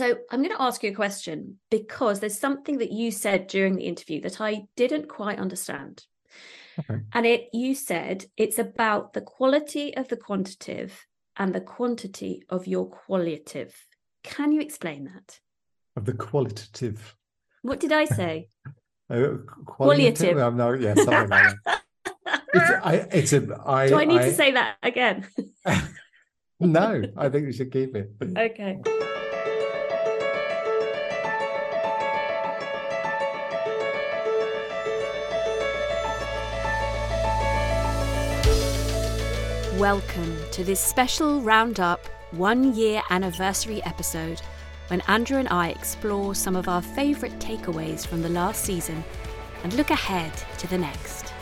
So I'm going to ask you a question because there's something that you said during the interview that I didn't quite understand. Okay. And it you said it's about the quality of the quantitative and the quantity of your qualitative. Can you explain that? Of the qualitative. What did I say? uh, qualitative. qualitative. No, yeah, like that. It's, I, it's a. I, Do I need I, to say that again? no, I think we should keep it. Okay. Welcome to this special Roundup one year anniversary episode when Andrew and I explore some of our favourite takeaways from the last season and look ahead to the next.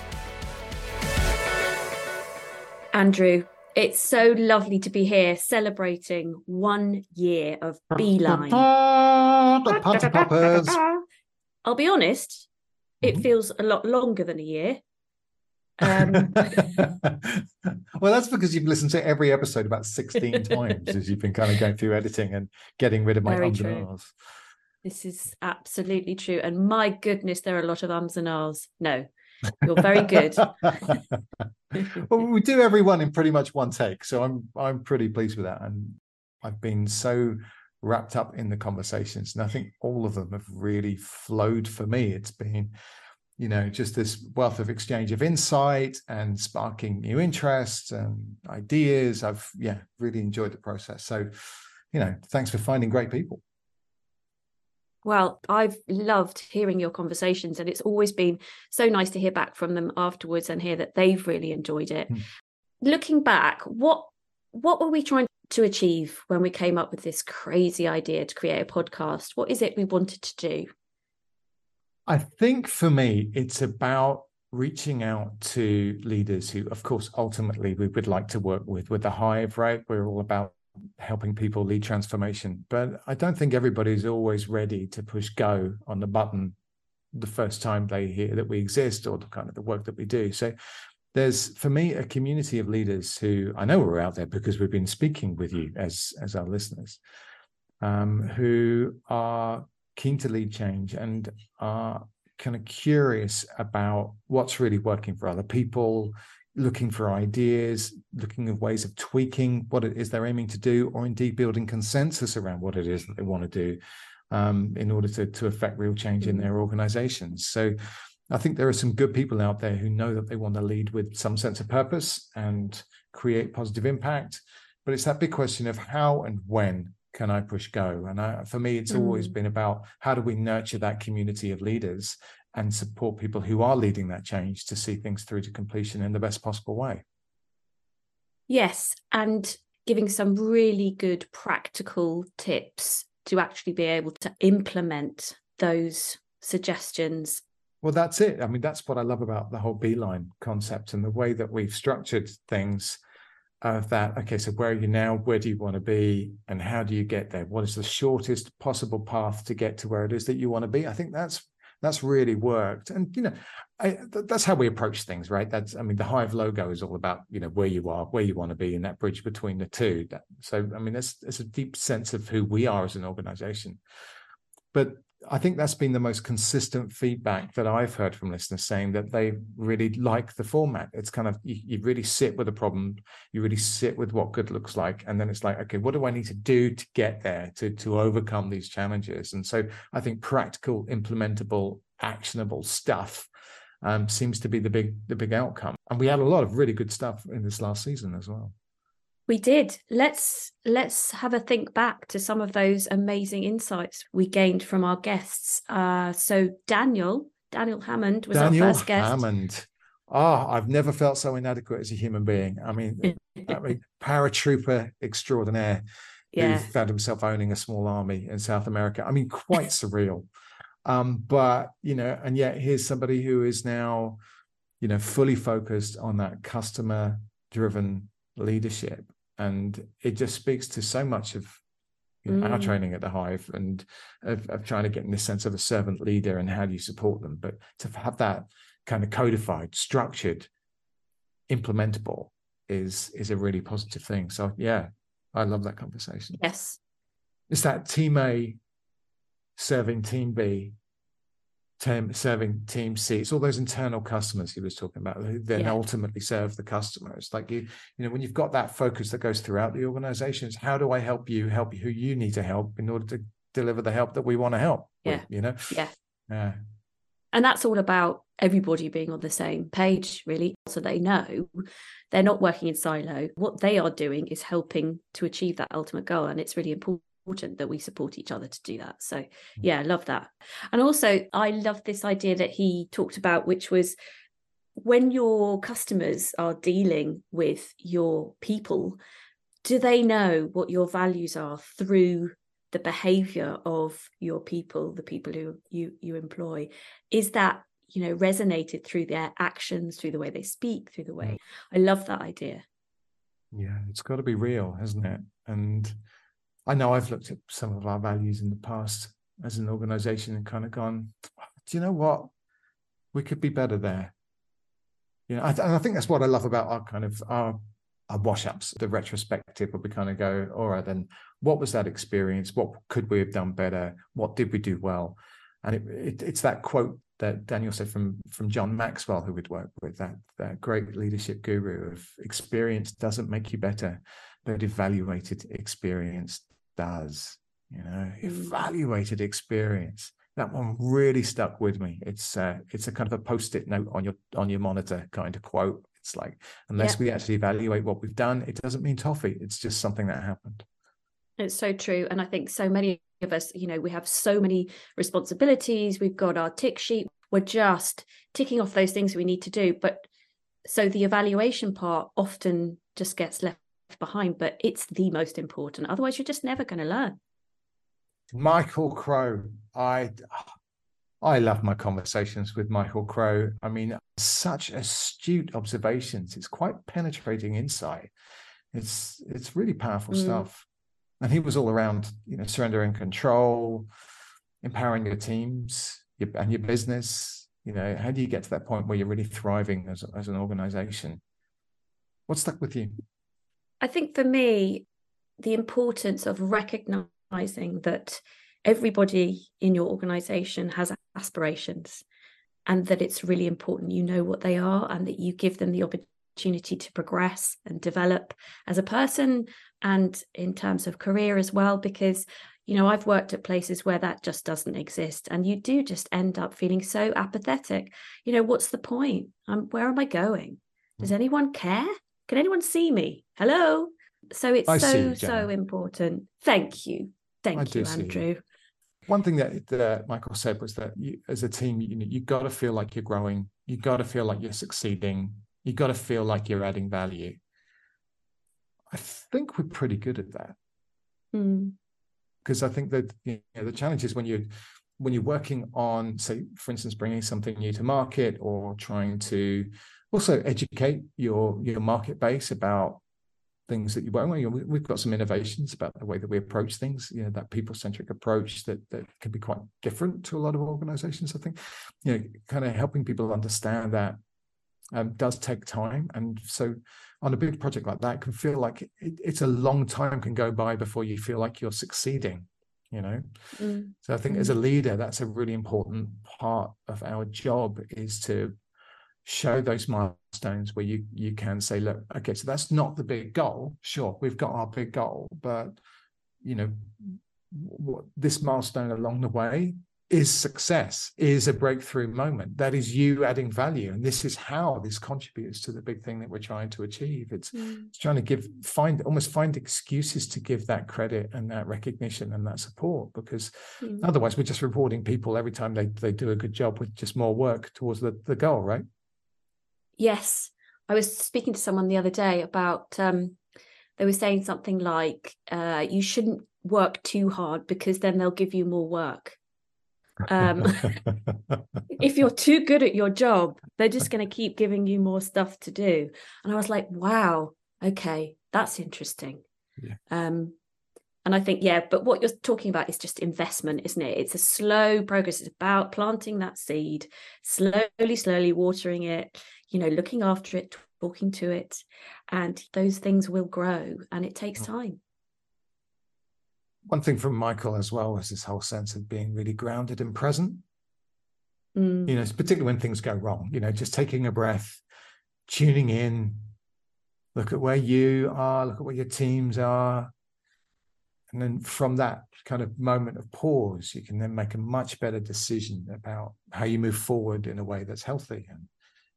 Andrew, it's so lovely to be here celebrating one year of Beeline. I'll be honest, it mm-hmm. feels a lot longer than a year um, well, that's because you've listened to every episode about 16 times as you've been kind of going through editing and getting rid of my ums true. and ahs. This is absolutely true. And my goodness, there are a lot of ums and ahs. No, you're very good. well, we do every one in pretty much one take. So I'm I'm pretty pleased with that. And I've been so wrapped up in the conversations. And I think all of them have really flowed for me. It's been you know just this wealth of exchange of insight and sparking new interests and ideas. I've yeah really enjoyed the process. So you know thanks for finding great people. Well i've loved hearing your conversations and it's always been so nice to hear back from them afterwards and hear that they've really enjoyed it. Hmm. looking back what what were we trying to achieve when we came up with this crazy idea to create a podcast? What is it we wanted to do I think for me, it's about reaching out to leaders who, of course, ultimately we would like to work with. With the Hive, right? We're all about helping people lead transformation. But I don't think everybody's always ready to push go on the button the first time they hear that we exist or the kind of the work that we do. So there's for me a community of leaders who I know are out there because we've been speaking with you as as our listeners, um, who are keen to lead change and are kind of curious about what's really working for other people, looking for ideas, looking at ways of tweaking what it is they're aiming to do, or indeed building consensus around what it is that they want to do um, in order to, to affect real change in their organizations. So I think there are some good people out there who know that they want to lead with some sense of purpose and create positive impact. But it's that big question of how and when can I push go? And I, for me, it's mm. always been about how do we nurture that community of leaders and support people who are leading that change to see things through to completion in the best possible way. Yes, and giving some really good practical tips to actually be able to implement those suggestions. Well, that's it. I mean, that's what I love about the whole Beeline concept and the way that we've structured things of that okay so where are you now? Where do you want to be? And how do you get there? What is the shortest possible path to get to where it is that you want to be? I think that's that's really worked. And you know I, th- that's how we approach things right? That's i mean the hive logo is all about you know where you are where you want to be in that bridge between the two. So i mean there's, there's a deep sense of who we are as an organization. But I think that's been the most consistent feedback that I've heard from listeners saying that they really like the format. It's kind of you, you, really sit with a problem, you really sit with what good looks like, and then it's like, okay, what do I need to do to get there to to overcome these challenges? And so I think practical, implementable, actionable stuff um, seems to be the big the big outcome. And we had a lot of really good stuff in this last season as well. We did. Let's let's have a think back to some of those amazing insights we gained from our guests. Uh, so Daniel, Daniel Hammond was Daniel our first guest. Hammond. Ah, oh, I've never felt so inadequate as a human being. I mean, I mean paratrooper extraordinaire yeah. who found himself owning a small army in South America. I mean, quite surreal. Um, but you know, and yet here's somebody who is now, you know, fully focused on that customer driven leadership and it just speaks to so much of you know, mm. our training at the hive and of, of, trying to get in this sense of a servant leader and how do you support them but to have that kind of codified structured implementable is is a really positive thing. So yeah i love that conversation. Yes. It's that team A serving team B, team serving team C. It's all those internal customers he was talking about who then yeah. ultimately serve the customers. Like you, you know, when you've got that focus that goes throughout the organizations, how do I help you help who you need to help in order to deliver the help that we want to help? Yeah. With, you know? Yeah. Yeah. And that's all about everybody being on the same page, really. So they know they're not working in silo. What they are doing is helping to achieve that ultimate goal. And it's really important that we support each other to do that. So, mm. yeah, I love that. And also, I love this idea that he talked about, which was when your customers are dealing with your people, do they know what your values are through the behavior of your people, the people who you you employ? Is that you know resonated through their actions, through the way they speak, through the way? Mm. I love that idea. Yeah, it's got to be real, hasn't it? And I know I've looked at some of our values in the past as an organization and kind of gone, do you know what? We could be better there. You know, I, and I think that's what I love about our kind of our, our wash ups, the retrospective, where we kind of go, all right, then what was that experience? What could we have done better? What did we do well? And it, it, it's that quote that Daniel said from from John Maxwell, who we'd worked with, that that great leadership guru of experience doesn't make you better, but evaluated experience does. You know, mm. evaluated experience. That one really stuck with me. It's uh, it's a kind of a post-it note on your on your monitor kind of quote. It's like unless yeah. we actually evaluate what we've done, it doesn't mean toffee. It's just something that happened. It's so true, and I think so many of us, you know, we have so many responsibilities. We've got our tick sheet. We're just ticking off those things we need to do, but so the evaluation part often just gets left behind, but it's the most important. Otherwise, you're just never going to learn. Michael Crow, I I love my conversations with Michael Crow. I mean, such astute observations. It's quite penetrating insight. It's it's really powerful mm. stuff. And he was all around, you know, surrendering control, empowering your teams your, and your business. You know, how do you get to that point where you're really thriving as as an organization? What stuck with you? I think for me, the importance of recognizing that everybody in your organization has aspirations and that it's really important you know what they are and that you give them the opportunity to progress and develop as a person and in terms of career as well because you know i've worked at places where that just doesn't exist and you do just end up feeling so apathetic. You know what's the point? I'm, where am i going? Does hmm. anyone care can anyone see me? Hello. So it's I so, so important. Thank you. Thank I you, Andrew. One thing that, Michael said was that you, as a team, you know, you got to feel like you're growing. You got to feel like you're succeeding. You got to feel like you're adding value. I think we're pretty good at that. Because mm. I think that you know, the challenge is when you when you're working on, say, for instance, bringing something new to market or trying to also educate your your market base about things that you on. We've got some innovations about the way that we approach things. You know, that people centric approach that that can be quite different to a lot of organizations. I think, you know, kind of helping people understand that um, does take time, and so on a big project like that, can feel like it, it's a long time can go by before you feel like you're succeeding. You know, mm. so I think as a leader, that's a really important part of our job is to show those milestones where you you can say look okay so that's not the big goal sure we've got our big goal but you know what this milestone along the way is success is a breakthrough moment that is you adding value and this is how this contributes to the big thing that we're trying to achieve it's, mm. it's trying to give find almost find excuses to give that credit and that recognition and that support because mm. otherwise we're just rewarding people every time they, they do a good job with just more work towards the, the goal right Yes. I was speaking to someone the other day about um, they were saying something like uh, you shouldn't work too hard because then they'll give you more work. Um, if you're too good at your job, they're just going to keep giving you more stuff to do. And I was like, wow, okay, that's interesting. Yeah. Um, and I think, yeah, but what you're talking about is just investment, isn't it? It's a slow progress. It's about planting that seed, slowly, slowly watering it, you know, looking after it, talking to it, and those things will grow and it takes mm. time. one thing from Michael as well was this whole sense of being really grounded and present. Mm. You know, particularly when things go wrong, you know, just taking a breath, tuning in, look at where you are, look at where your teams are. And then from that kind of moment of pause, you can then make a much better decision about how you move forward in a way that's healthy and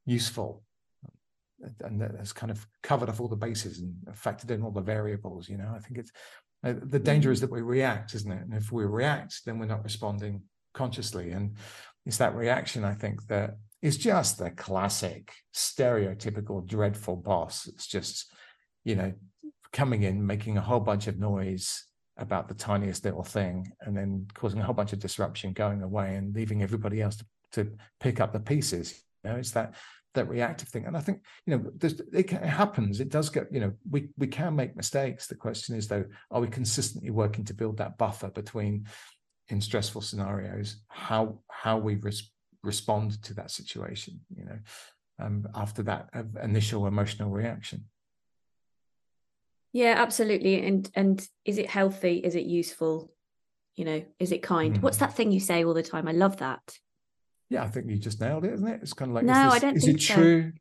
useful. And that has kind of covered off all the bases and factored in all the variables you know? I think it's uh, the danger is mm. that we react isn't it? And if we react then we're not responding consciously. And it's that reaction i think that is just the classic stereotypical dreadful boss it's just you know coming in making a whole bunch of noise about the tiniest little thing and then causing a whole bunch of disruption going away and leaving everybody else to, to pick up the pieces you know it's that that reactive thing. And I think you know it happens. It does get you know we we can make mistakes. The question is though, are we consistently working to build that buffer between in stressful scenarios how how we res- respond to that situation? You know, um, after that initial emotional reaction. Yeah, absolutely. And and is it healthy? Is it useful? You know, is it kind? Mm. What's that thing you say all the time? I love that. Yeah, I think you just nailed it, isn't it? It's kind of like, no, is, this, I don't is it true?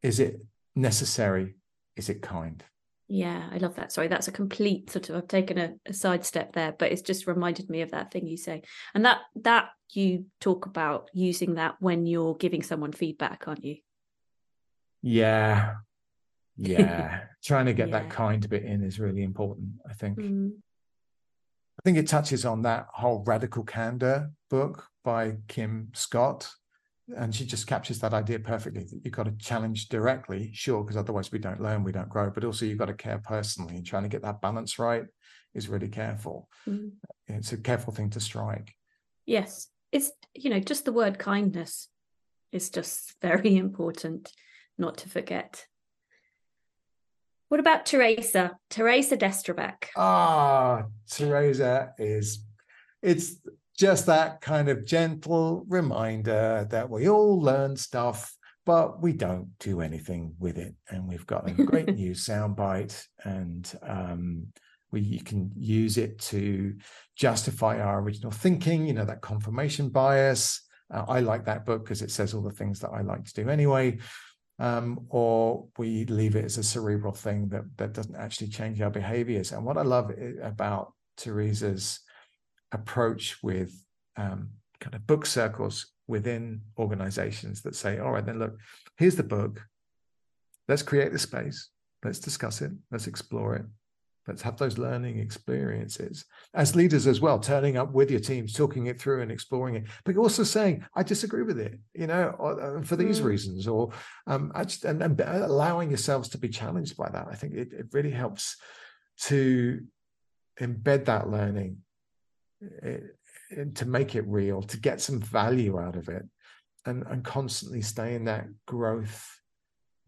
Is it necessary? Is it kind? Yeah, I love that. Sorry, that's a complete sort of. I've taken a, a sidestep there, but it's just reminded me of that thing you say, and that that you talk about using that when you're giving someone feedback, aren't you? Yeah, yeah. Trying to get yeah. that kind bit in is really important. I think. Mm. I think it touches on that whole radical candor book by Kim Scott. And she just captures that idea perfectly that you've got to challenge directly, sure, because otherwise we don't learn, we don't grow, but also you've got to care personally and trying to get that balance right is really careful. Mm. It's a careful thing to strike. Yes. It's, you know, just the word kindness is just very important not to forget. What about Teresa? Teresa Destrubeck. Ah, Teresa is it's just that kind of gentle reminder that we all learn stuff, but we don't do anything with it. And we've got a great new soundbite, and um, we you can use it to justify our original thinking. You know that confirmation bias. Uh, I like that book because it says all the things that I like to do anyway. Um, or we leave it as a cerebral thing that that doesn't actually change our behaviors. And what I love about Teresa's approach with um, kind of book circles within organizations that say, all right, then look, here's the book. Let's create the space. Let's discuss it. Let's explore it. Let's have those learning experiences as leaders as well, turning up with your teams, talking it through and exploring it, but also saying, I disagree with it, you know, or, uh, for these mm. reasons, or um, just, and, and, allowing yourselves to be challenged by that. I think it, it really helps to embed that learning it, to make it real, to get some value out of it, and, and constantly stay in that growth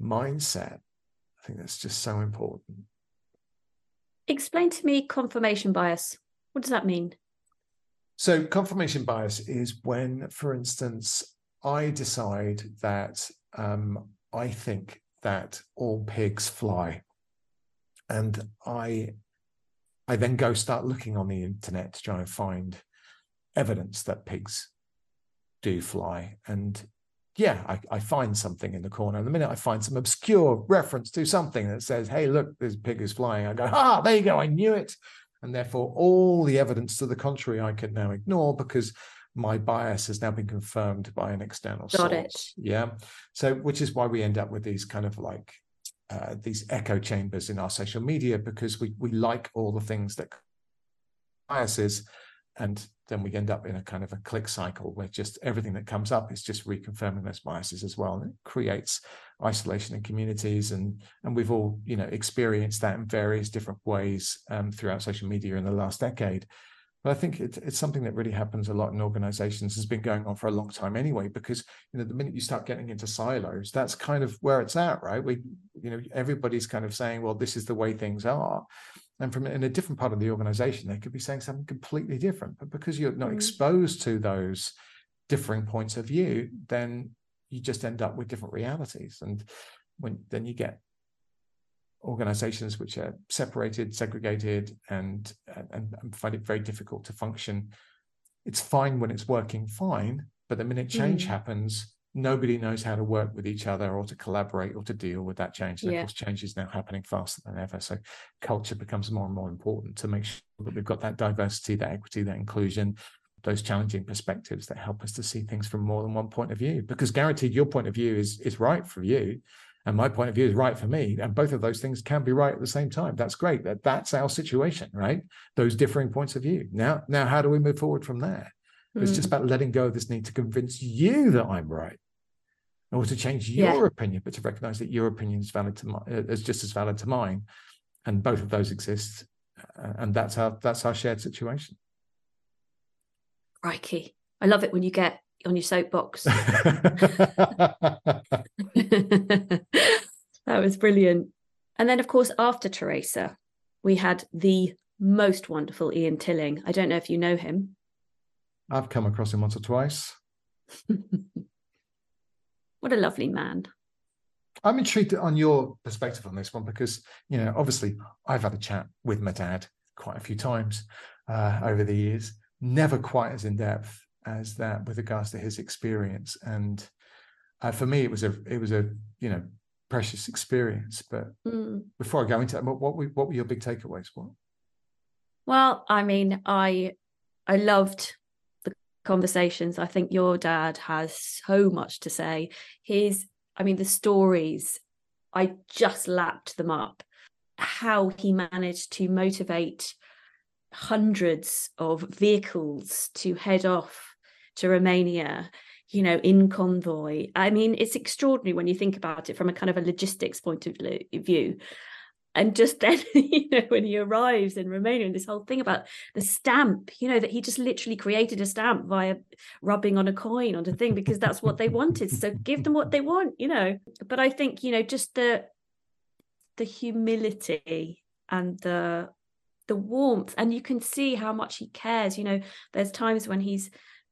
mindset. I think that's just so important. Explain to me confirmation bias. What does that mean? So, confirmation bias is when, for instance, I decide that um, I think that all pigs fly, and I I then go start looking on the internet to try and find evidence that pigs do fly. And yeah, I, I, find something in the corner. And the minute I find some obscure reference to something that says, hey, look, this pig is flying, I go, ah, there you go, I knew it. And therefore, all the evidence to the contrary I can now ignore because my bias has now been confirmed by an external Got source. It. Yeah. So, which is why we end up with these kind of like uh, these echo chambers in our social media because we we like all the things that biases and then we end up in a kind of a click cycle where just everything that comes up is just reconfirming those biases as well and it creates isolation in communities and and we've all you know experienced that in various different ways um, throughout social media in the last decade but I think it, it's something that really happens a lot in organizations has been going on for a long time anyway, because you know the minute you start getting into silos, that's kind of where it's at, right? We, you know, everybody's kind of saying, well, this is the way things are and from in a different part of the organization they could be saying something completely different but because you're not mm. exposed to those differing points of view then you just end up with different realities and when then you get organizations which are separated, segregated, and, and, and find it very difficult to function. It's fine when it's working fine, but the minute change mm. happens, nobody knows how to work with each other or to collaborate or to deal with that change. And yeah. of course, change is now happening faster than ever. So culture becomes more and more important to make sure that we've got that diversity, that equity, that inclusion, those challenging perspectives that help us to see things from more than one point of view. Because guaranteed your point of view is is right for you. And my point of view is right for me. And both of those things can be right at the same time. That's great. That that's our situation, right? Those differing points of view. Now, now how do we move forward from there? Mm. It's just hmm. about letting go of this need to convince you that I'm right. Or to change your yeah. opinion, but to recognize that your opinion is valid to my, uh, is just as valid to mine. And both of those exist. Uh, and that's our that's our shared situation. Crikey. I love it when you get on your soapbox. that was brilliant. And then, of course, after Teresa, we had the most wonderful Ian Tilling. I don't know if you know him. I've come across him once or twice. what a lovely man. I'm intrigued on your perspective on this one because, you know, obviously I've had a chat with my dad quite a few times uh, over the years, never quite as in depth as that with regards to his experience. And uh, for me, it was a it was a you know precious experience. But mm. before I go into that, what, what were, what were your big takeaways? What? Well, I mean, I I loved conversations. I think your dad has so much to say. His, I mean, the stories, I just lapped them up. How he managed to motivate hundreds of vehicles to head off to Romania, you know, in convoy. I mean, it's extraordinary when you think about it from a kind of a logistics point of view. And just then, you know, when he arrives in Romania, and this whole thing about the stamp, you know, that he just literally created a stamp via rubbing on a coin on a thing because that's what they wanted. So give them what they want, you know. But I think, you know, just the the humility and the the warmth and you can see how much he cares you know there's times when he's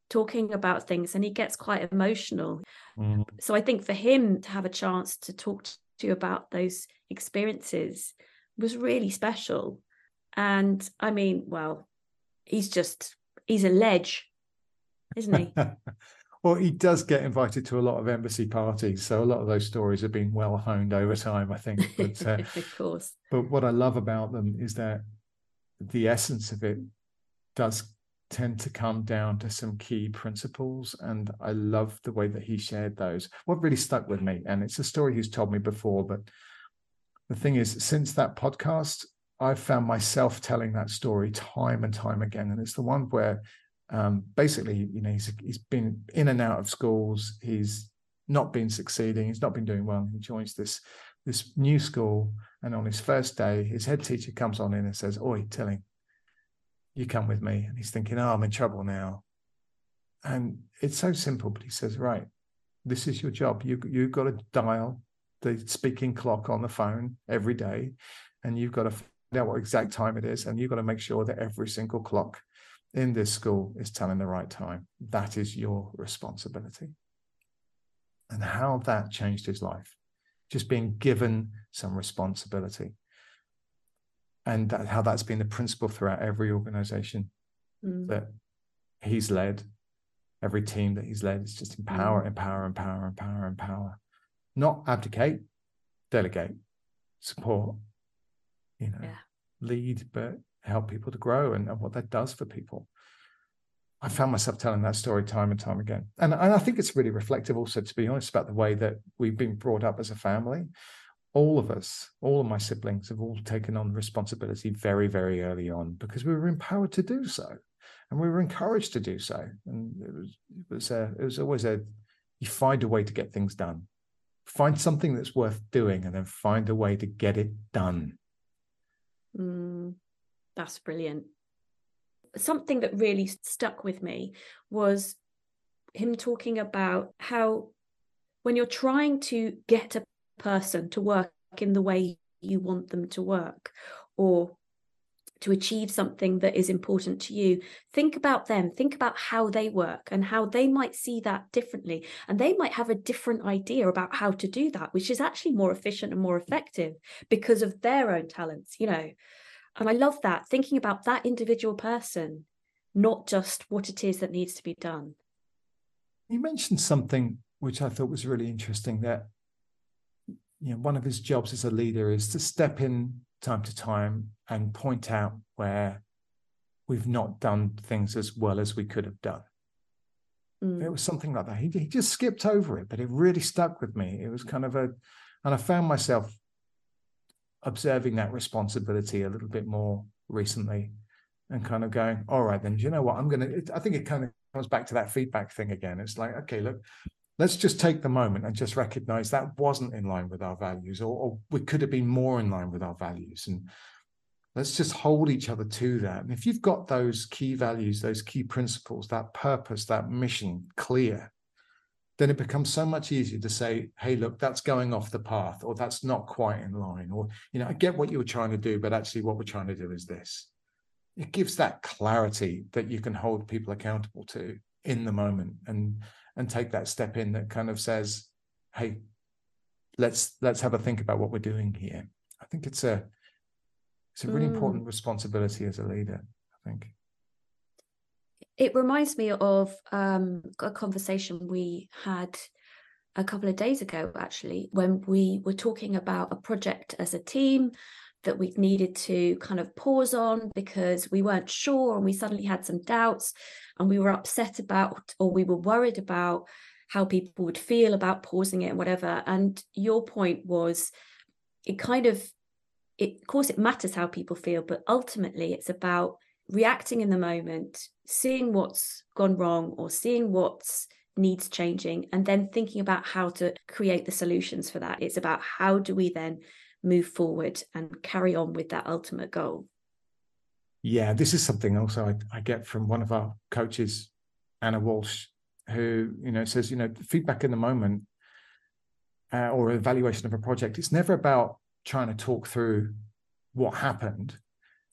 talking about things and he gets quite emotional. Mm. So I think for him to have a chance to talk to you about those experiences was really special. And I mean, well, he's just he's a ledge, isn't he? well, he does get invited to a lot of embassy parties, so a lot of those stories have been well honed over time, I think. But uh, of course. But what I love about them is that the essence of it does tend to come down to some key principles. And I love the way that he shared those. What really stuck with me, and it's a story he's told me before, but the thing is, since that podcast, I've found myself telling that story time and time again. And it's the one where um, basically, you know, he's he's been in and out of schools. He's not been succeeding. He's not been doing well. He joins this this new school, and on his first day, his head teacher comes on in and says, "Oi, Tilling, you come with me. And he's thinking, oh, I'm in trouble now. And it's so simple, but he says, right, this is your job. You, you've got to dial the speaking clock on the phone every day, and you've got to find out what exact time it is, and you've got to make sure that every single clock in this school is telling the right time. That is your responsibility. And how that changed his life, just being given some responsibility and that, how that's been the principle throughout every organization mm. that he's led every team that he's led is just empower mm. empower empower empower empower not abdicate delegate support you know yeah. lead but help people to grow and, and what that does for people I found myself telling that story time and time again. And, and I think it's really reflective also, to be honest, about the way that we've been brought up as a family all of us, all of my siblings have all taken on responsibility very, very early on because we were empowered to do so, and we were encouraged to do so. And it was it was a, it was always a you find a way to get things done, find something that's worth doing, and then find a way to get it done. Mm, that's brilliant. Something that really stuck with me was him talking about how when you're trying to get a person to work in the way you want them to work or to achieve something that is important to you. Think about them. Think about how they work and how they might see that differently. And they might have a different idea about how to do that which is actually more efficient and more effective because of their own talents you know. And i love that thinking about that individual person not just what it is that needs to be done. You mentioned something which i thought was really interesting that you know one of his jobs as a leader is to step in time to time and point out where we've not done things as well as we could have done. Mm. It was something like that. He, he just skipped over it, but it really stuck with me. It was kind of a, and I found myself observing that responsibility a little bit more recently and kind of going, all right, then, do you know what? I'm going to, I think it kind of comes back to that feedback thing again. It's like, okay, look, let's just take the moment and just recognize that wasn't in line with our values, or, or, we could have been more in line with our values. And let's just hold each other to that. And if you've got those key values, those key principles, that purpose, that mission clear, then it becomes so much easier to say, hey, look, that's going off the path, or that's not quite in line, or, you know, I get what you were trying to do, but actually what we're trying to do is this. It gives that clarity that you can hold people accountable to in the moment. And and take that step in that kind of says, "Hey, let's let's have a think about what we're doing here." I think it's a it's a really mm. important responsibility as a leader. I think it reminds me of um, a conversation we had a couple of days ago, actually, when we were talking about a project as a team that we needed to kind of pause on because we weren't sure and we suddenly had some doubts and we were upset about or we were worried about how people would feel about pausing it and whatever. And your point was it kind of it of course it matters how people feel but ultimately it's about reacting in the moment seeing what's gone wrong or seeing what's needs changing and then thinking about how to create the solutions for that. It's about how do we then move forward and carry on with that ultimate goal. Yeah, this is something also I, I get from one of our coaches, Anna Walsh, who you know says you know feedback in the moment uh, or evaluation of a project. It's never about trying to talk through what happened.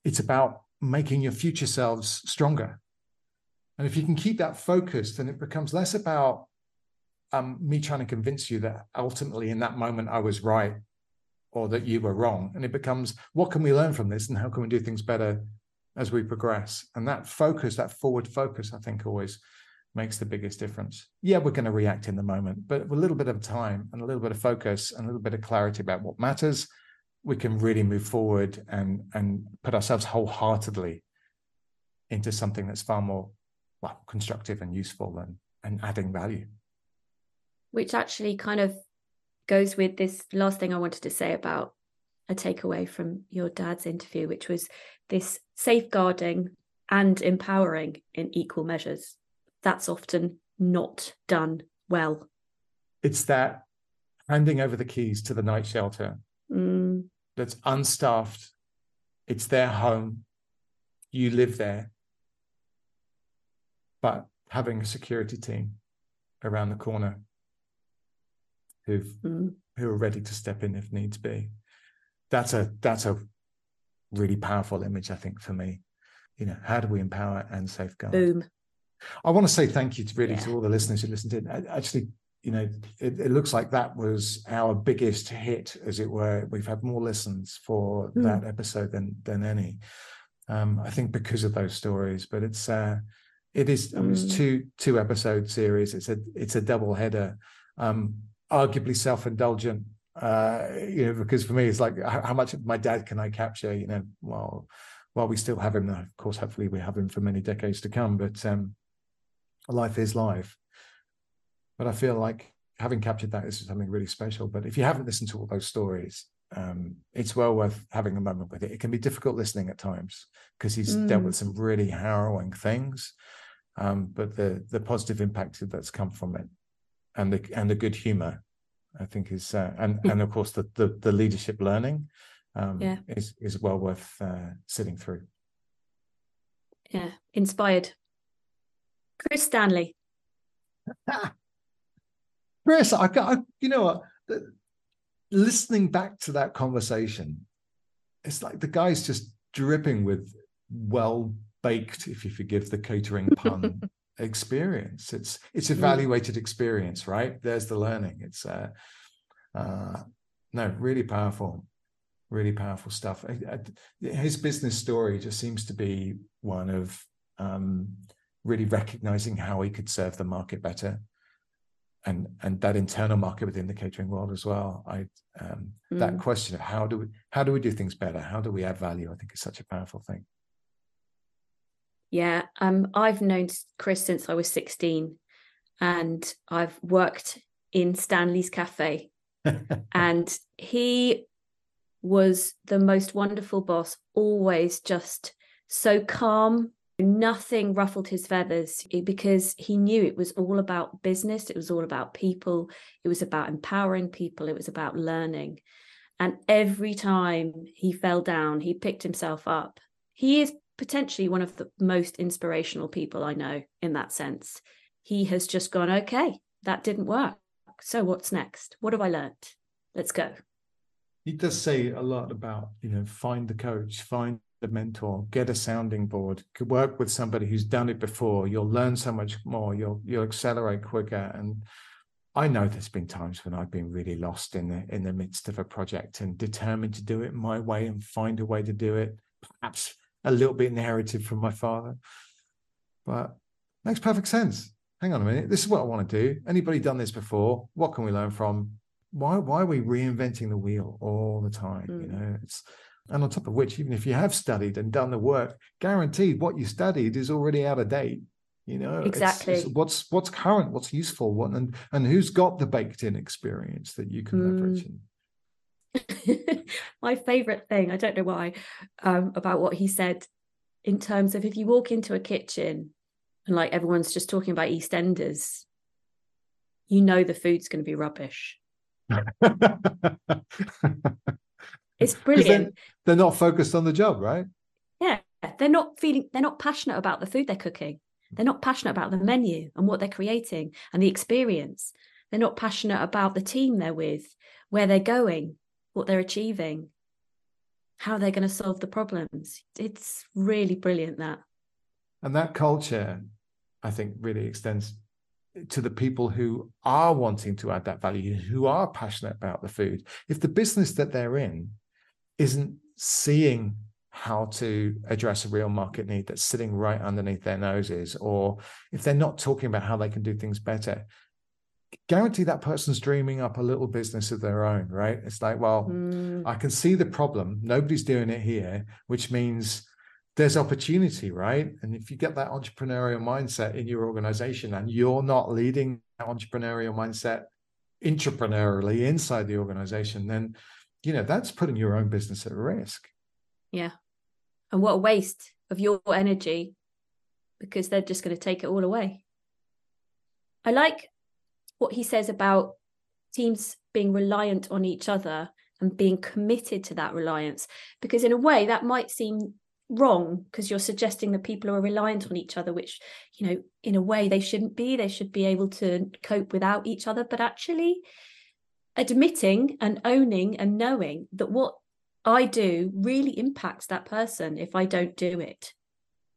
It's about making your future selves stronger. And if you can keep that focused, then it becomes less about um, me trying to convince you that ultimately in that moment I was right or that you were wrong. And it becomes, what can we learn from this and how can we do things better as we progress? And that focus, that forward focus, I think always makes the biggest difference. Yeah, we're going to react in the moment, but with a little bit of time and a little bit of focus and a little bit of clarity about what matters, we can really move forward and and put ourselves wholeheartedly into something that's far more well constructive and useful and and adding value. Which actually kind of goes with this last thing I wanted to say about a takeaway from your dad's interview, which was this safeguarding and empowering in equal measures. That's often not done well. It's that handing over the keys to the night shelter mm. that's unstaffed. It's their home. You live there. But having a security team around the corner who mm. who are ready to step in if needs be. That's a that's a really powerful image, I think, for me. You know, how do we empower and safeguard? Boom. I want to say thank you to really yeah. to all the listeners who listened in. Actually, you know, it, it, looks like that was our biggest hit, as it were. We've had more listens for mm. that episode than than any. Um, I think because of those stories, but it's uh, it is. I mean, it's hmm. two two episode series. It's a it's a double header. Um, arguably self-indulgent uh you know because for me it's like how, much of my dad can i capture you know while while we still have him? Of course hopefully we have him for many decades to come but um life is life. But i feel like having captured that is something really special. But if you haven't listened to all those stories um it's well worth having a moment with it. It can be difficult listening at times because he's mm. dealt with some really harrowing things um but the the positive impact that's come from it and the and the good humor i think is uh, and and of course the the, the leadership learning um, yeah. is is well worth uh, sitting through. Yeah inspired. Chris stanley. Chris i got you know what? Listening back to that conversation it's like the guy's just dripping with well baked, if you forgive the catering pun, experience. It's it's evaluated experience, right? There's the learning. It's uh, uh no, really powerful, really powerful stuff. His business story just seems to be one of um, really recognizing how he could serve the market better and and that internal market within the catering world as well. I um, mm. that question of how do we how do we do things better? How do we add value? I think is such a powerful thing. Yeah, um, I've known Chris since I was sixteen, and I've worked in Stanley's Cafe, and he was the most wonderful boss. Always just so calm Nothing ruffled his feathers eh, because he knew it was all about business, it was all about people, it was about empowering people, it was about learning. And every time he fell down, he picked himself up. He is potentially one of the most inspirational people I know in that sense. He has just gone, okay, that didn't work. So what's next? What have I learned? Let's go. He does say a lot about, you know, find the coach, find the mentor, get a sounding board, work with somebody who's done it before. You'll learn so much more. You'll you'll accelerate quicker. And I know there's been times when I've been really lost in the in the midst of a project and determined to do it my way and find a way to do it. Perhaps a little bit inherited from my father, but makes perfect sense. Hang on a minute. This is what I want to do. Anybody done this before? What can we learn from? Why why are we reinventing the wheel all the time? Mm. You hmm. know, it's and on top of which, even if you have studied and done the work, guaranteed what you studied is already out of date. You know, exactly. It's, it's what's what's current, what's useful, what and and who's got the baked in experience that you can mm. leverage. My favorite thing, I don't know why, um, about what he said in terms of if you walk into a kitchen and like everyone's just talking about EastEnders, you know the food's going to be rubbish. It's brilliant. They're not focused on the job, right? Yeah. They're not feeling, they're not passionate about the food they're cooking. They're not passionate about the menu and what they're creating and the experience. They're not passionate about the team they're with, where they're going, what they're achieving, how they're going to solve the problems. It's really brilliant that. And that culture, I think, really extends to the people who are wanting to add that value, who are passionate about the food. If the business that they're in isn't seeing how to address a real market need that's sitting right underneath their noses, or if they're not talking about how they can do things better, guarantee that person's dreaming up a little business of their own, right? It's like, well, mm. I can see the problem. Nobody's doing it here, which means there's opportunity, right? And if you get that entrepreneurial mindset in your organization and you're not leading that entrepreneurial mindset intrapreneurially inside the organization, then you know that's putting your own business at risk. Yeah. And what a waste of your energy because they're just going to take it all away. I like what he says about teams being reliant on each other and being committed to that reliance because in a way that might seem wrong because you're suggesting that people are reliant on each other which you know in a way they shouldn't be. They should be able to cope without each other. But actually admitting and owning and knowing that what i do really impacts that person if i don't do it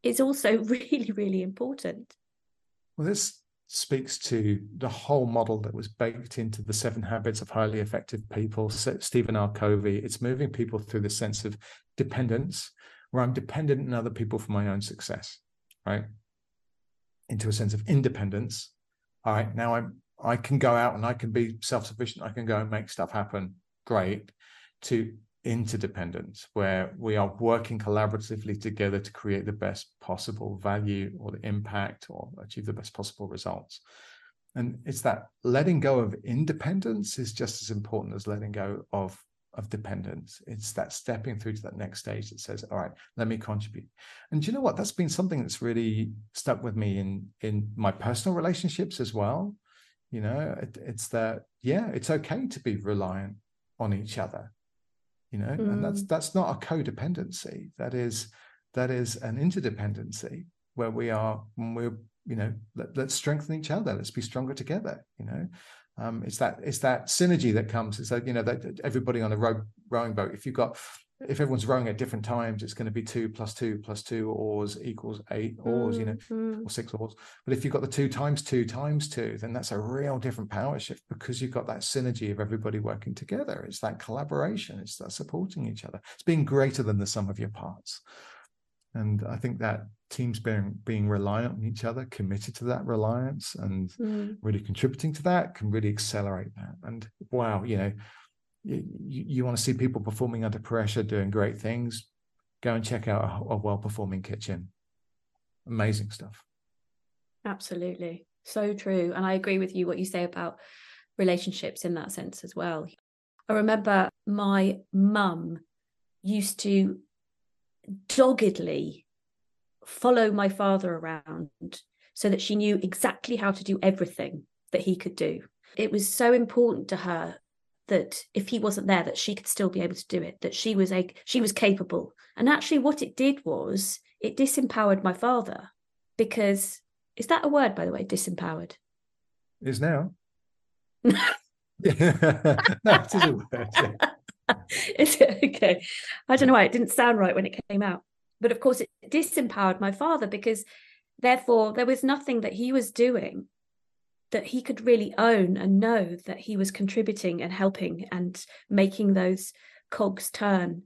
is also really really important. Well this speaks to the whole model that was baked into the seven habits of highly effective people stephen r covey it's moving people through the sense of dependence where I'm dependent on other people for my own success, right? Into a sense of independence. All right, now I'm I can go out and I can be self-sufficient. I can go and make stuff happen. Great. To interdependence, where we are working collaboratively together to create the best possible value or the impact or achieve the best possible results. And it's that letting go of independence is just as important as letting go of of dependence. It's that stepping through to that next stage that says, all right, let me contribute. And do you know what? That's been something that's really stuck with me in in my personal relationships as well. You know, it, it's that, yeah, it's okay to be reliant on each other. You know, mm. and that's mm. that's not a codependency. That is that is an interdependency where we are when we're you know let, us strengthen each other let's be stronger together you know um, it's that it's that synergy that comes. It's like you know that everybody on a row, rowing boat. If you've got if everyone's rowing at different times, it's going to be two plus two plus two oars equals eight oars, you know, Mm-hmm. or six oars. But if you've got the two times two times two, then that's a real different power shift because you've got that synergy of everybody working together. It's that collaboration, it's that supporting each other. It's being greater than the sum of your parts. And I think that teams being being reliant on each other, committed to that reliance and Mm. really contributing to that can really accelerate that. And wow, you know, you, you want to see people performing under pressure, doing great things, go and check out a, a well-performing kitchen. Amazing stuff. Absolutely. So true. And I agree with you what you say about relationships in that sense as well. I remember my mum used to doggedly follow my father around so that she knew exactly how to do everything that he could do. It was so important to her that if he wasn't there that she could still be able to do it that she was a she was capable and actually what it did was it disempowered my father because is that a word by the way disempowered Is now. no, it is a word. yeah. is it okay i don't know why it didn't sound right when it came out but of course it disempowered my father because therefore there was nothing that he was doing that he could really own and know that he was contributing and helping and making those cogs turn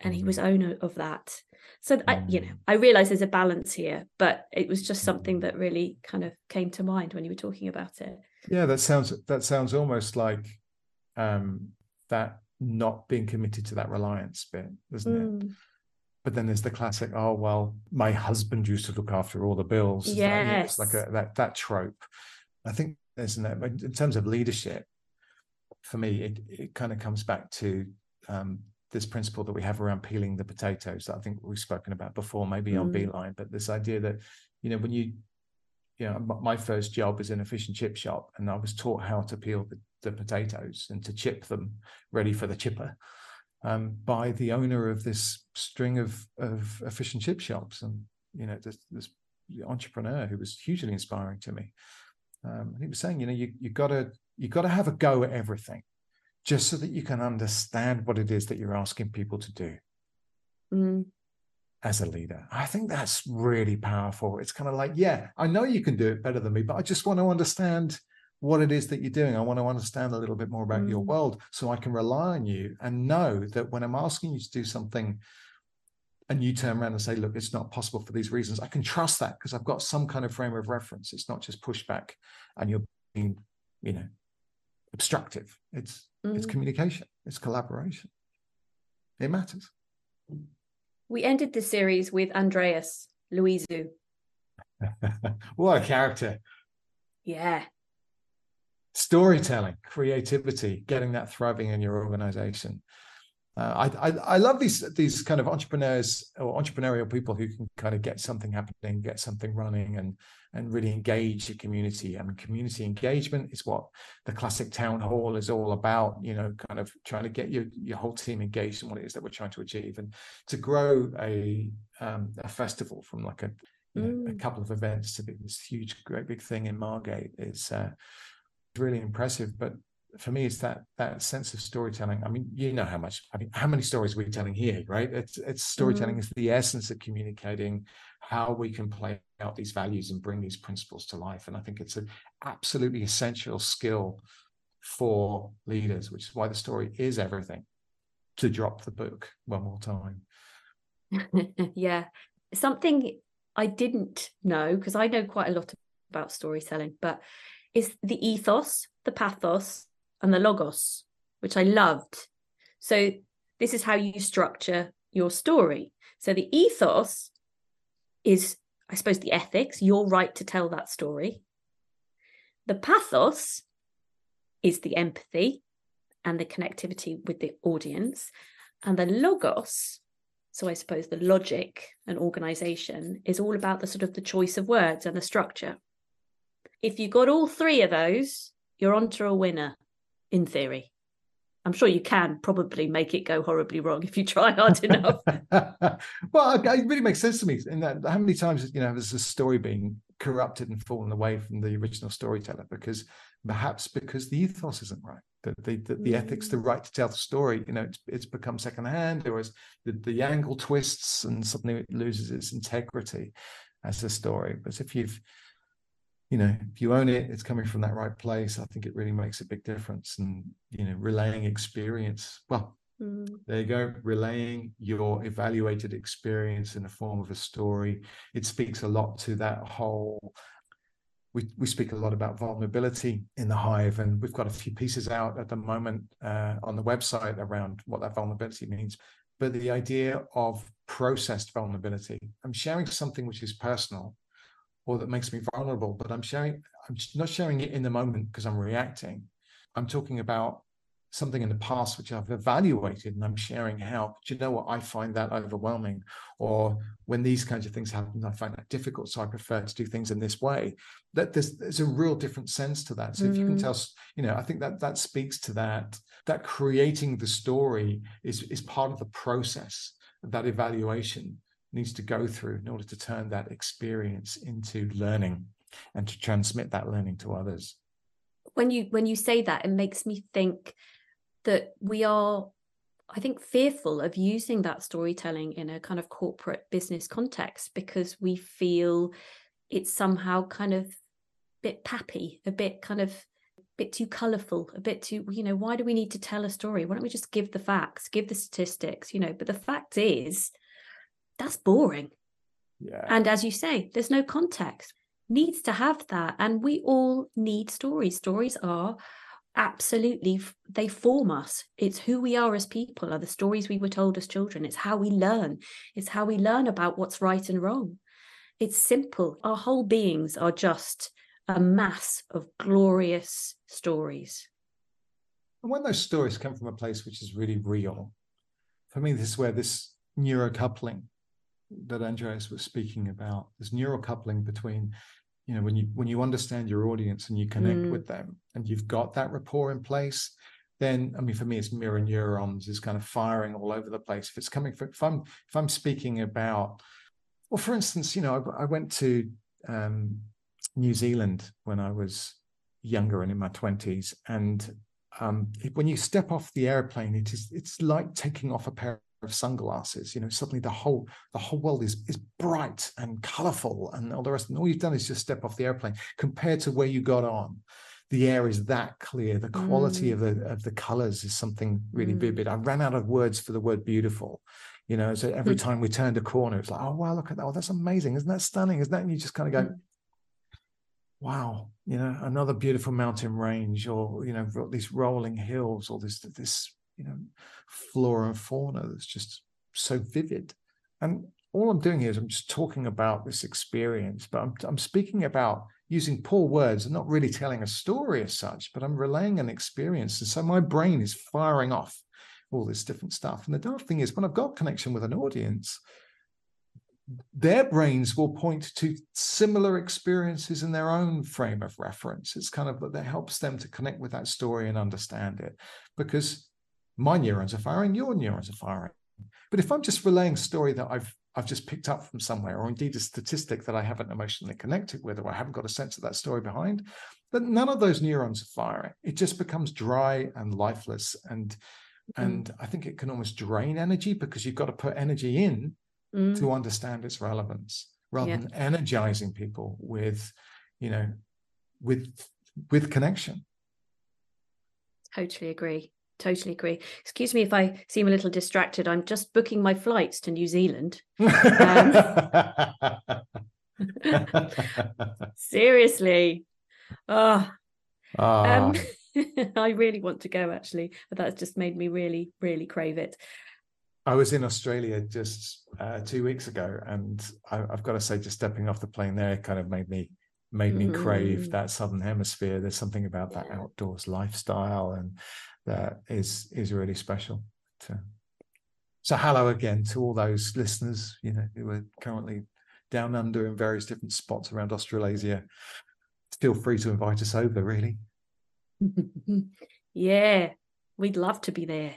and he was owner of that so I, you know Mm. i realize there's a balance here but it was just something that really kind of came to mind when you were talking about it Yeah, that sounds that sounds almost like um that not being committed to that reliance bit, doesn't it? Mm, But then there's the classic, oh well, my husband used to look after all the bills. Like, it's like a, that that trope. I think there's no but in terms of leadership, for me, it it kind of comes back to um this principle that we have around peeling the potatoes that I think we've spoken about before, maybe on Mm. Beeline, but this idea that, you know, when you you know, my first job was in a fish and chip shop, and I was taught how to peel the, the potatoes and to chip them ready for the chipper um, by the owner of this string of of uh, fish and chip shops, and you know, this this entrepreneur who was hugely inspiring to me. Um, and he was saying, you know, you you gotta you gotta have a go at everything, just so that you can understand what it is that you're asking people to do mm, as a leader. I think that's really powerful. It's kind of like, yeah, I know you can do it better than me, but I just want to understand what it is that you're doing. I want to understand a little bit more about your Mm. world so I can rely on you and know that when I'm asking you to do something and you turn around and say, look, it's not possible for these reasons, I can trust that because I've got some kind of frame of reference. It's not just pushback and you're being, you know, obstructive. It's it's mm. communication, it's collaboration. It matters. We ended the series with Andreas Loizou. what a character. Yeah. storytelling, creativity, getting that thriving in your organization. Uh, I, I I love these these kind of entrepreneurs or entrepreneurial people who can kind of get something happening, get something running, and and really engage the community. I mean, community engagement is what the classic town hall is all about. You know, kind of trying to get your your whole team engaged in what it is that we're trying to achieve, and to grow a um, a festival from like a you know, a Mm. couple of events to be this huge, great big thing in Margate is uh, really impressive. But for me, it's that that sense of storytelling. I mean, you know how much, I mean, how many stories we're telling here, right? It's it's mm-hmm. storytelling is the essence of communicating how we can play out these values and bring these principles to life. And I think it's an absolutely essential skill for leaders, which is why the story is everything. To drop the book one more time. yeah. Something I didn't know, because I know quite a lot about storytelling, but is the ethos, the pathos, and the logos, which I loved. So this is how you structure your story. So the ethos is, I suppose, the ethics, your right to tell that story. The pathos is the empathy and the connectivity with the audience. And the logos, so I suppose the logic and organization is all about the sort of the choice of words and the structure. If you got all three of those, you're onto a winner in theory. I'm sure you can probably make it go horribly wrong if you try hard enough. well, it really makes sense to me in that how many times you know has a story been corrupted and fallen away from the original storyteller because perhaps because the ethos isn't right that the, the, the ethics the mm. right to tell the story you know it's, it's become secondhand or as the, the angle twists and suddenly it loses its integrity as a story but if you've you know if you own it it's coming from that right place i think it really makes a big difference and you know relaying experience well Mm. There you go, relaying your evaluated experience in the form of a story. It speaks a lot to that whole. We, we speak a lot about vulnerability in the hive, and we've got a few pieces out at the moment uh, on the website around what that vulnerability means. But the idea of processed vulnerability, I'm sharing something which is personal or that makes me vulnerable, but I'm sharing, I'm not sharing it in the moment because I'm reacting. I'm talking about something in the past which I've evaluated and I'm sharing how, do you know what, I find that overwhelming. Or when these kinds of things happen, I find that difficult. So I prefer to do things in this way. That there's, there's a real different sense to that. So mm-hmm. if you can mm. tell, you know, I think that that speaks to that, that creating the story is, is part of the process, that evaluation needs to go through in order to turn that experience into learning and to transmit that learning to others when you when you say that it makes me think that we are I think fearful of using that storytelling in a kind of corporate business context because we feel it's somehow kind of a bit pappy, a bit kind of a bit too colorful, a bit too, you know, why do we need to tell a story? Why don't we just give the facts, give the statistics, you know? But the fact is, that's boring. Yeah. And as you say, there's no context. Needs to have that. And we all need stories. Stories are absolutely they form us it's who we are as people are the stories we were told as children it's how we learn it's how we learn about what's right and wrong it's simple our whole beings are just a mass of glorious stories and when those stories come from a place which is really real for me this is where this neurocoupling that andreas was speaking about this neurocoupling between you know when you when you understand your audience and you connect mm. with them and you've got that rapport in place then i mean for me it's mirror neurons is kind of firing all over the place if it's coming from if i'm if i'm speaking about well for instance you know i, I went to um, new zealand when i was younger and in my 20s and um, when you step off the airplane it is it's like taking off a pair of sunglasses you know suddenly the whole the whole world is is bright and colorful and all the rest and all you've done is just step off the airplane compared to where you got on the air is that clear the quality mm. of the of the colors is something really mm. vivid i ran out of words for the word beautiful you know so every mm. time we turned a corner it's like oh wow look at that oh that's amazing isn't that stunning isn't that and you just kind of go mm. wow you know another beautiful mountain range or you know these rolling hills or this this you know flora and fauna that's just so vivid. And all i'm doing here is i'm just talking about this experience but i'm, I'm speaking about using poor words and not really telling a story as such but i'm relaying an experience. And so my brain is firing off all this different stuff. And the dark thing is when i've got connection with an audience their brains will point to similar experiences in their own frame of reference. It's kind of that helps them to connect with that story and understand it. Because my neurons are firing, your neurons are firing. But if I'm just relaying a story that I've I've just picked up from somewhere, or indeed a statistic that I haven't emotionally connected with, or I haven't got a sense of that story behind, then none of those neurons are firing. It just becomes dry and lifeless. And mm. and I think it can almost drain energy because you've got to put energy in mm. to understand its relevance, rather yeah. than energizing people with, you know, with with connection. Totally agree totally agree. Excuse me if I seem a little distracted. I'm just booking my flights to New Zealand. Um, seriously. Oh. Um, I really want to go actually, but that's just made me really, really crave it. I was in Australia just uh, two weeks ago, and I, have got to say, just stepping off the plane there kind of made me made me mm. crave that southern hemisphere. There's something about that yeah. outdoors lifestyle and that is is really special. To, so hello again to all those listeners, you know, who are currently down under in various different spots around Australasia. Feel free to invite us over, really. yeah, we'd love to be there.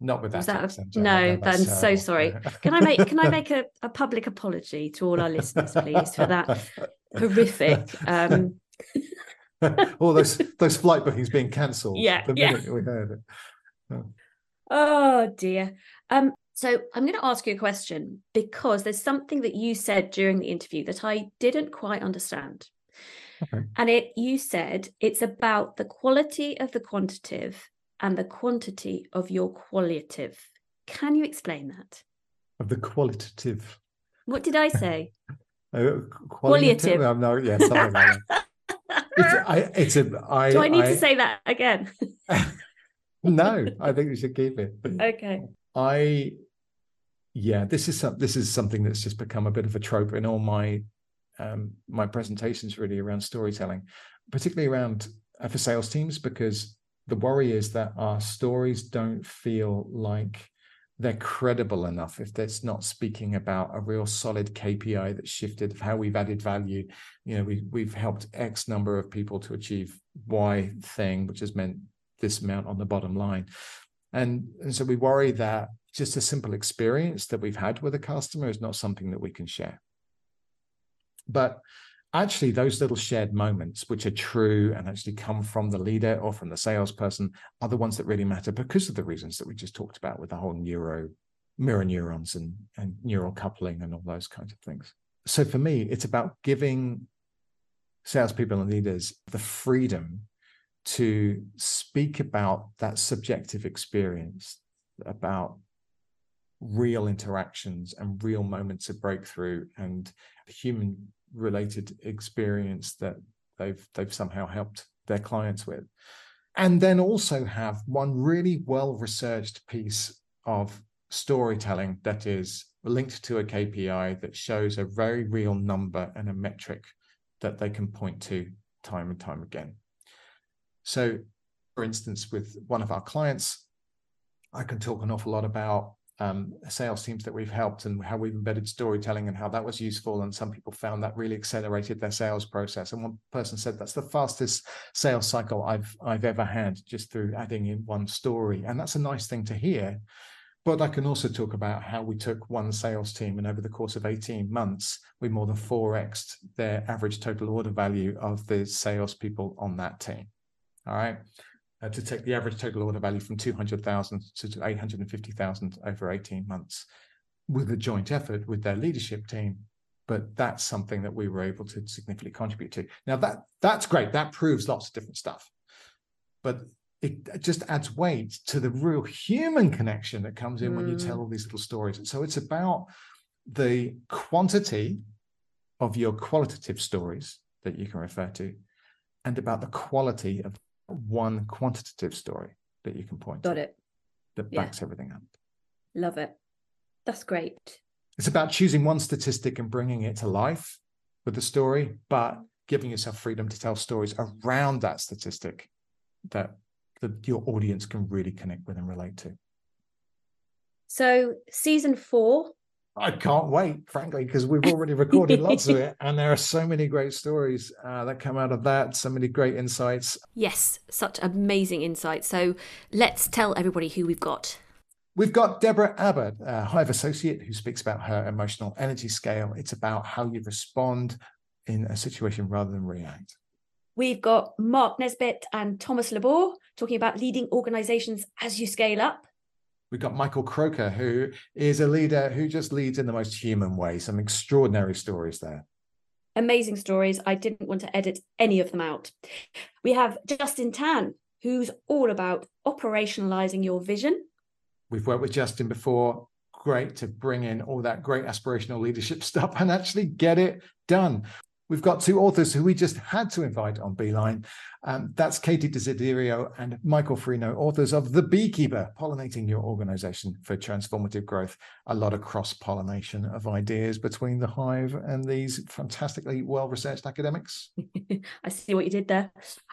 Not with that. that no, I'm so uh, sorry. Can I make can I make a, a public apology to all our listeners, please, for that horrific. Um, All those those flight bookings being cancelled. Yeah, the yeah. we heard it. Oh. Oh dear. Um, so I'm going to ask you a question because there's something that you said during the interview that I didn't quite understand. Okay. And it you said it's about the quality of the quantitative and the quantity of your qualitative. Can you explain that? Of the qualitative. What did I say? Uh, Qualitative. Um, no, yeah, something like that. It's, I, it's a. I, Do I need I, to say that again? no, I think we should keep it. okay. I, yeah, this is some, this is something that's just become a bit of a trope in all my um, my presentations, really around storytelling, particularly around uh, for sales teams, because the worry is that our stories don't feel like they're credible enough if that's not speaking about a real solid KPI that shifted of how we've added value. You know, we we've helped X number of people to achieve Y thing, which has meant this amount on the bottom line. And, and so we worry that just a simple experience that we've had with a customer is not something that we can share. But actually, those little shared moments, which are true and actually come from the leader or from the salesperson, are the ones that really matter because of the reasons that we just talked about with the whole neuro mirror neurons and, and neural coupling and all those kinds of things. So for me, it's about giving salespeople and leaders the freedom to speak about that subjective experience, about real interactions and real moments of breakthrough and human related experience that they've they've somehow helped their clients with. And then also have one really well researched piece of storytelling that is linked to a KPI that shows a very real number and a metric that they can point to time and time again. So for instance with one of our clients I can talk an awful lot about um, sales teams that we've helped and how we've embedded storytelling and how that was useful. And some people found that really accelerated their sales process. And one person said that's the fastest sales cycle I've I've ever had just through adding in one story. And that's a nice thing to hear. But I can also talk about how we took one sales team and over the course of 18 months, we more than 4xed their average total order value of the salespeople on that team. All right uh, to take the average total order value from 200,000 to 850,000 over 18 months with a joint effort with their leadership team. But that's something that we were able to significantly contribute to. Now that that's great. That proves lots of different stuff. But it just adds weight to the real human connection that comes in mm. when you tell mm. all these little stories. And so it's about the quantity of your qualitative stories that you can refer to and about the quality of one quantitative story that you can point Got to it. that Yeah. backs everything up. Love it. That's great. It's about choosing one statistic and bringing it to life with the story, but giving yourself freedom to tell stories around that statistic that the, your audience can really connect with and relate to. So, season four, I can't wait, frankly, because we've already recorded lots of it, and there are so many great stories uh, that come out of that. So many great insights. yes, such amazing insights. So, let's tell everybody who we've got. We've got Deborah Abbott, a Hive associate, who speaks about her emotional energy scale. It's about how you respond in a situation rather than react. We've got Mark Nesbitt and Thomas Labor talking about leading organizations as you scale up. We've got Michael Croker, who is a leader who just leads in the most human way. Some extraordinary stories there. Amazing stories. I didn't want to edit any of them out. We have Justin Tan, who's all about operationalizing your vision. We've worked with Justin before. Great to bring in all that great aspirational leadership stuff and actually get it done. We've got two authors who we just had to invite on Beeline. Um, that's Katie Desiderio and Michael Freno, authors of The Beekeeper, Pollinating Your Organization for Transformative Growth. A lot of cross pollination of ideas between the Hive and these fantastically well researched academics. I see what you did there.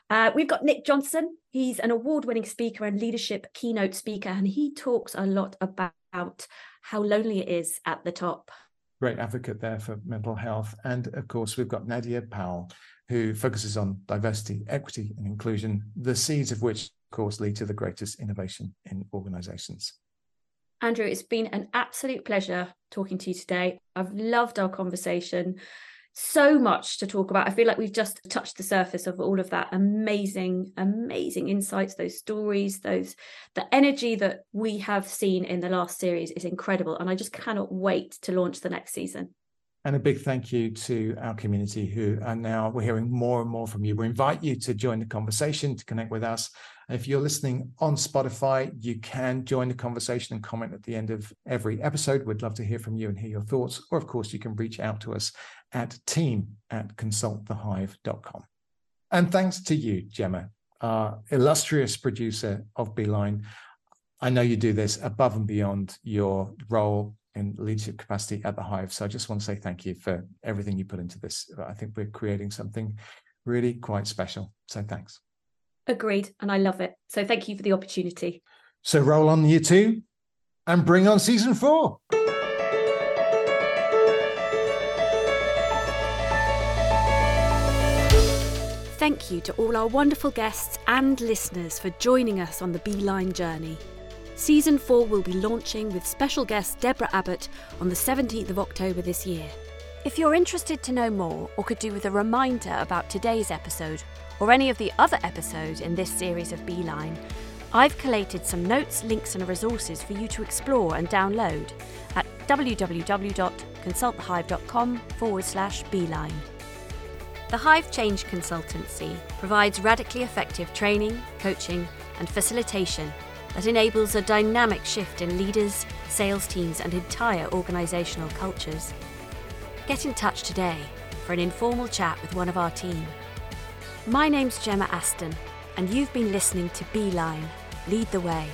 Uh, we've got Nick Johnson. He's an award winning speaker and leadership keynote speaker, and he talks a lot about how lonely it is at the top great advocate there for mental health. And of course, we've got Nadia Powell, who focuses on diversity, equity, and inclusion, the seeds of which, of course, lead to the greatest innovation in organizations. Andrew, it's been an absolute pleasure talking to you today. I've loved our conversation. So much to talk about. I feel like we've just touched the surface of all of that amazing, amazing insights, those stories, those the energy that we have seen in the last series is incredible. And I just cannot wait to launch the next season. And a big thank you to our community who are now, we're hearing more and more from you. We invite you to join the conversation, to connect with us. If you're listening on Spotify, you can join the conversation and comment at the end of every episode. We'd love to hear from you and hear your thoughts. Or, of course, you can reach out to us at team at consultthehive.com. And thanks to you, Gemma, our illustrious producer of Beeline. I know you do this above and beyond your role in leadership capacity at the Hive. So I just want to say thank you for everything you put into this. I think we're creating something really quite special. So thanks. Agreed. And I love it. So thank you for the opportunity. So roll on year two and bring on season four. Thank you to all our wonderful guests and listeners for joining us on the Beeline journey. Season 4 will be launching with special guest Deborah Abbott on the 17th of October this year. If you're interested to know more or could do with a reminder about today's episode or any of the other episodes in this series of Beeline, I've collated some notes, links, and resources for you to explore and download at www.consultthehive.com forward slash beeline. The Hive Change Consultancy provides radically effective training, coaching, and facilitation that enables a dynamic shift in leaders, sales teams, and entire organisational cultures. Get in touch today for an informal chat with one of our team. My name's Gemma Aston, and you've been listening to Beeline Lead the Way.